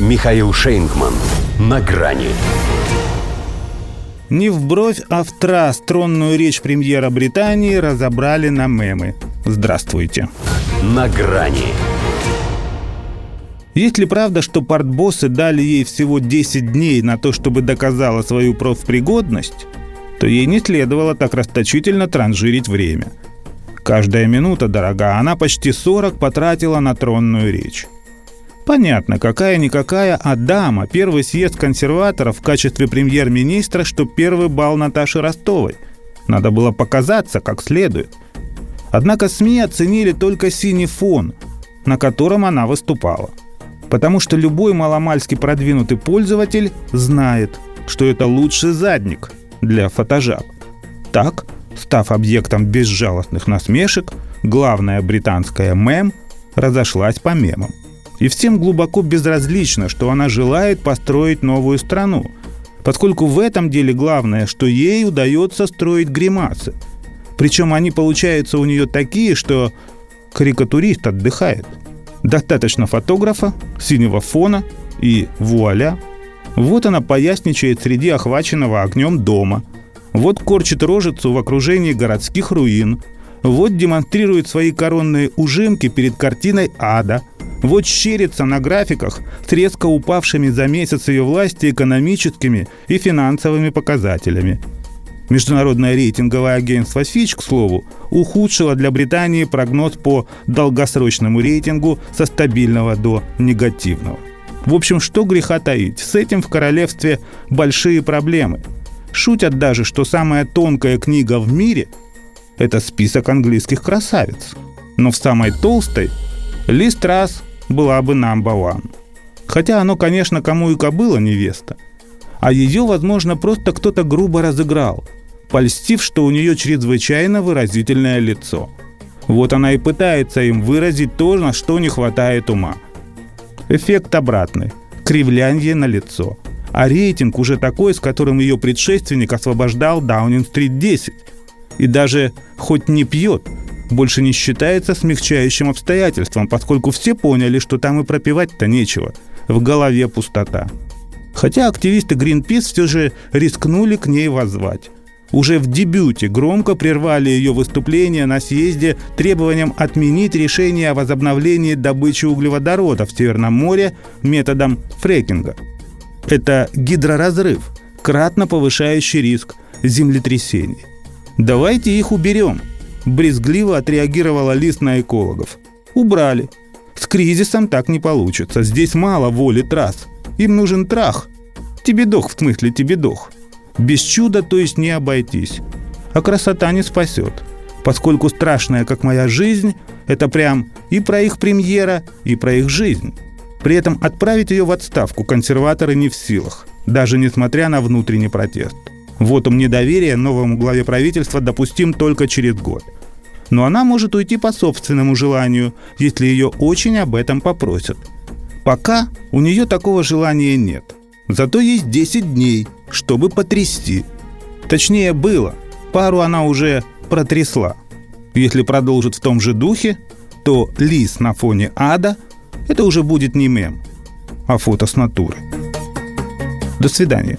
Михаил Шейнгман. На грани. Не в бровь, а в трас тронную речь премьера Британии разобрали на мемы. Здравствуйте. На грани. Есть ли правда, что портбоссы дали ей всего 10 дней на то, чтобы доказала свою профпригодность, то ей не следовало так расточительно транжирить время. Каждая минута дорога, она почти 40 потратила на тронную речь. Понятно, какая-никакая, а дама, первый съезд консерваторов в качестве премьер-министра, что первый бал Наташи Ростовой. Надо было показаться как следует. Однако СМИ оценили только синий фон, на котором она выступала. Потому что любой маломальски продвинутый пользователь знает, что это лучший задник для фотожаб. Так, став объектом безжалостных насмешек, главная британская мем разошлась по мемам. И всем глубоко безразлично, что она желает построить новую страну, поскольку в этом деле главное, что ей удается строить гримасы. Причем они получаются у нее такие, что карикатурист отдыхает. Достаточно фотографа, синего фона и вуаля. Вот она поясничает среди охваченного огнем дома. Вот корчит рожицу в окружении городских руин. Вот демонстрирует свои коронные ужимки перед картиной ада – вот щерится на графиках с резко упавшими за месяц ее власти экономическими и финансовыми показателями. Международное рейтинговое агентство Fitch, к слову, ухудшило для Британии прогноз по долгосрочному рейтингу со стабильного до негативного. В общем, что греха таить, с этим в королевстве большие проблемы. Шутят даже, что самая тонкая книга в мире – это список английских красавиц. Но в самой толстой Лист раз была бы number one. Хотя оно, конечно, кому и кобыла невеста. А ее, возможно, просто кто-то грубо разыграл, польстив, что у нее чрезвычайно выразительное лицо. Вот она и пытается им выразить то, на что не хватает ума. Эффект обратный. Кривлянье на лицо. А рейтинг уже такой, с которым ее предшественник освобождал Даунинг-стрит 10. И даже хоть не пьет, больше не считается смягчающим обстоятельством, поскольку все поняли, что там и пропивать-то нечего. В голове пустота. Хотя активисты Greenpeace все же рискнули к ней воззвать. Уже в дебюте громко прервали ее выступление на съезде требованием отменить решение о возобновлении добычи углеводорода в Северном море методом фрекинга. Это гидроразрыв, кратно повышающий риск землетрясений. Давайте их уберем – брезгливо отреагировала лист на экологов. Убрали. С кризисом так не получится. Здесь мало воли трасс. Им нужен трах. Тебедох, в смысле тебедох. Без чуда, то есть не обойтись. А красота не спасет. Поскольку страшная, как моя жизнь, это прям и про их премьера, и про их жизнь. При этом отправить ее в отставку консерваторы не в силах, даже несмотря на внутренний протест. Вотум недоверия новому главе правительства допустим только через год. Но она может уйти по собственному желанию, если ее очень об этом попросят. Пока у нее такого желания нет. Зато есть 10 дней, чтобы потрясти. Точнее, было. Пару она уже протрясла. Если продолжит в том же духе, то лис на фоне ада – это уже будет не мем, а фото с натуры. До свидания.